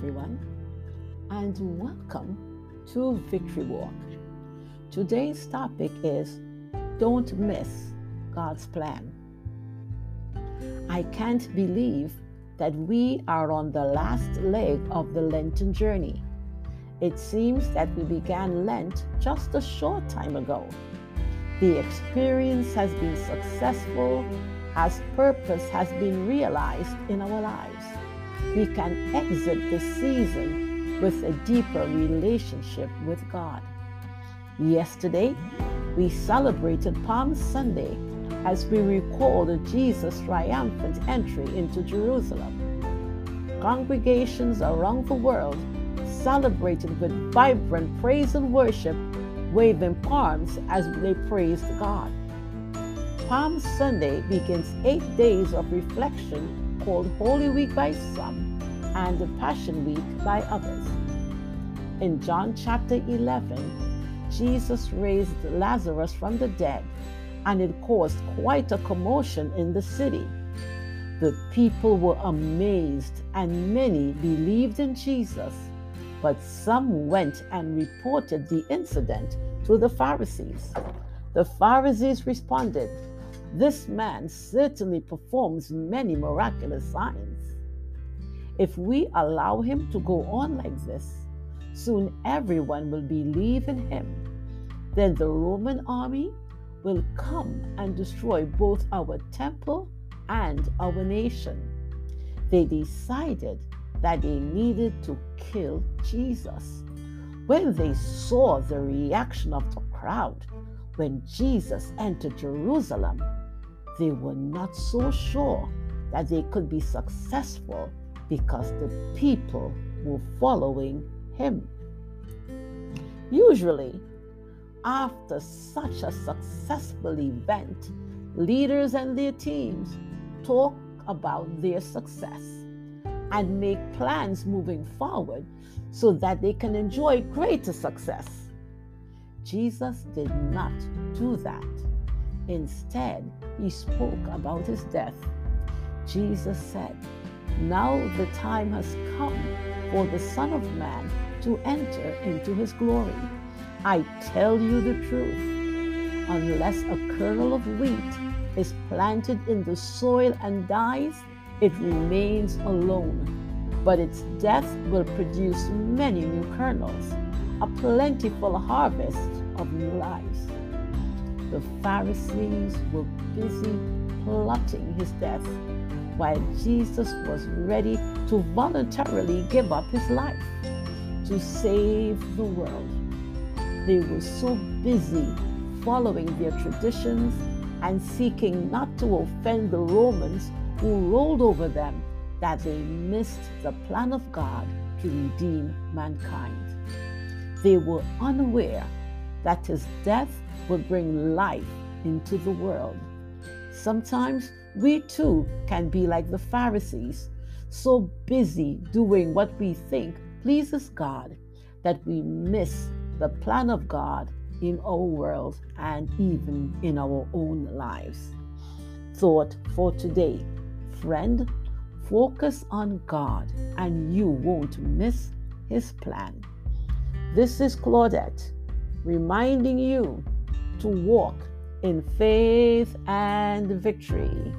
everyone, and welcome to Victory Walk. Today's topic is Don't Miss God's Plan. I can't believe that we are on the last leg of the Lenten journey. It seems that we began Lent just a short time ago. The experience has been successful as purpose has been realized in our lives we can exit the season with a deeper relationship with God. Yesterday, we celebrated Palm Sunday as we recalled Jesus' triumphant entry into Jerusalem. Congregations around the world celebrated with vibrant praise and worship, waving palms as they praised God. Palm Sunday begins eight days of reflection called Holy Week by some and the Passion Week by others. In John chapter 11, Jesus raised Lazarus from the dead, and it caused quite a commotion in the city. The people were amazed, and many believed in Jesus, but some went and reported the incident to the Pharisees. The Pharisees responded, this man certainly performs many miraculous signs. If we allow him to go on like this, soon everyone will believe in him. Then the Roman army will come and destroy both our temple and our nation. They decided that they needed to kill Jesus. When they saw the reaction of the crowd when Jesus entered Jerusalem, they were not so sure that they could be successful because the people were following him. Usually, after such a successful event, leaders and their teams talk about their success and make plans moving forward so that they can enjoy greater success. Jesus did not do that. Instead, he spoke about his death. Jesus said, Now the time has come for the Son of Man to enter into his glory. I tell you the truth. Unless a kernel of wheat is planted in the soil and dies, it remains alone. But its death will produce many new kernels, a plentiful harvest of lives the Pharisees were busy plotting his death while Jesus was ready to voluntarily give up his life to save the world. They were so busy following their traditions and seeking not to offend the Romans who ruled over them that they missed the plan of God to redeem mankind. They were unaware that his death would bring life into the world. Sometimes we too can be like the Pharisees, so busy doing what we think pleases God that we miss the plan of God in our world and even in our own lives. Thought for today Friend, focus on God and you won't miss His plan. This is Claudette reminding you to walk in faith and victory.